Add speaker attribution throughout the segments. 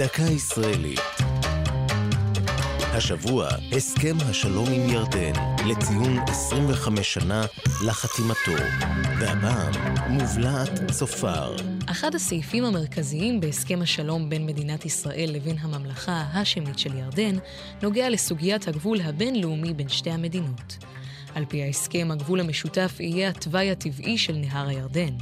Speaker 1: דקה ישראלית. השבוע, הסכם השלום עם ירדן, לציון 25 שנה לחתימתו. והפעם, מובלעת צופר.
Speaker 2: אחד הסעיפים המרכזיים בהסכם השלום בין מדינת ישראל לבין הממלכה ההאשמית של ירדן, נוגע לסוגיית הגבול הבינלאומי בין שתי המדינות. על פי ההסכם, הגבול המשותף יהיה התוואי הטבעי של נהר הירדן.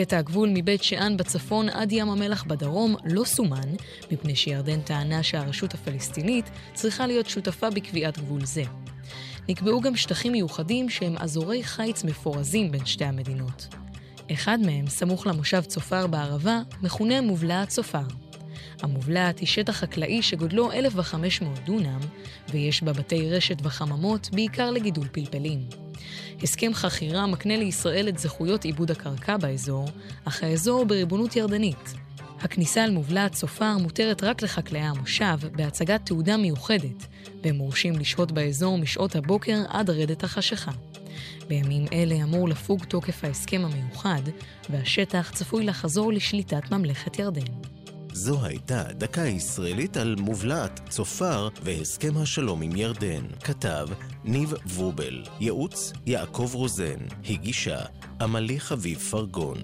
Speaker 2: קטע הגבול מבית שאן בצפון עד ים המלח בדרום לא סומן, מפני שירדן טענה שהרשות הפלסטינית צריכה להיות שותפה בקביעת גבול זה. נקבעו גם שטחים מיוחדים שהם אזורי חיץ מפורזים בין שתי המדינות. אחד מהם, סמוך למושב צופר בערבה, מכונה מובלעת צופר. המובלעת היא שטח חקלאי שגודלו 1,500 דונם, ויש בה בתי רשת וחממות, בעיקר לגידול פלפלים. הסכם חכירה מקנה לישראל את זכויות עיבוד הקרקע באזור, אך האזור בריבונות ירדנית. הכניסה אל מובלעת צופר מותרת רק לחקלאי המושב בהצגת תעודה מיוחדת, והם מורשים לשהות באזור משעות הבוקר עד רדת החשיכה. בימים אלה אמור לפוג תוקף ההסכם המיוחד, והשטח צפוי לחזור לשליטת ממלכת ירדן.
Speaker 1: זו הייתה דקה ישראלית על מובלעת צופר והסכם השלום עם ירדן. כתב ניב ורובל, ייעוץ יעקב רוזן, הגישה עמלי חביב פרגון.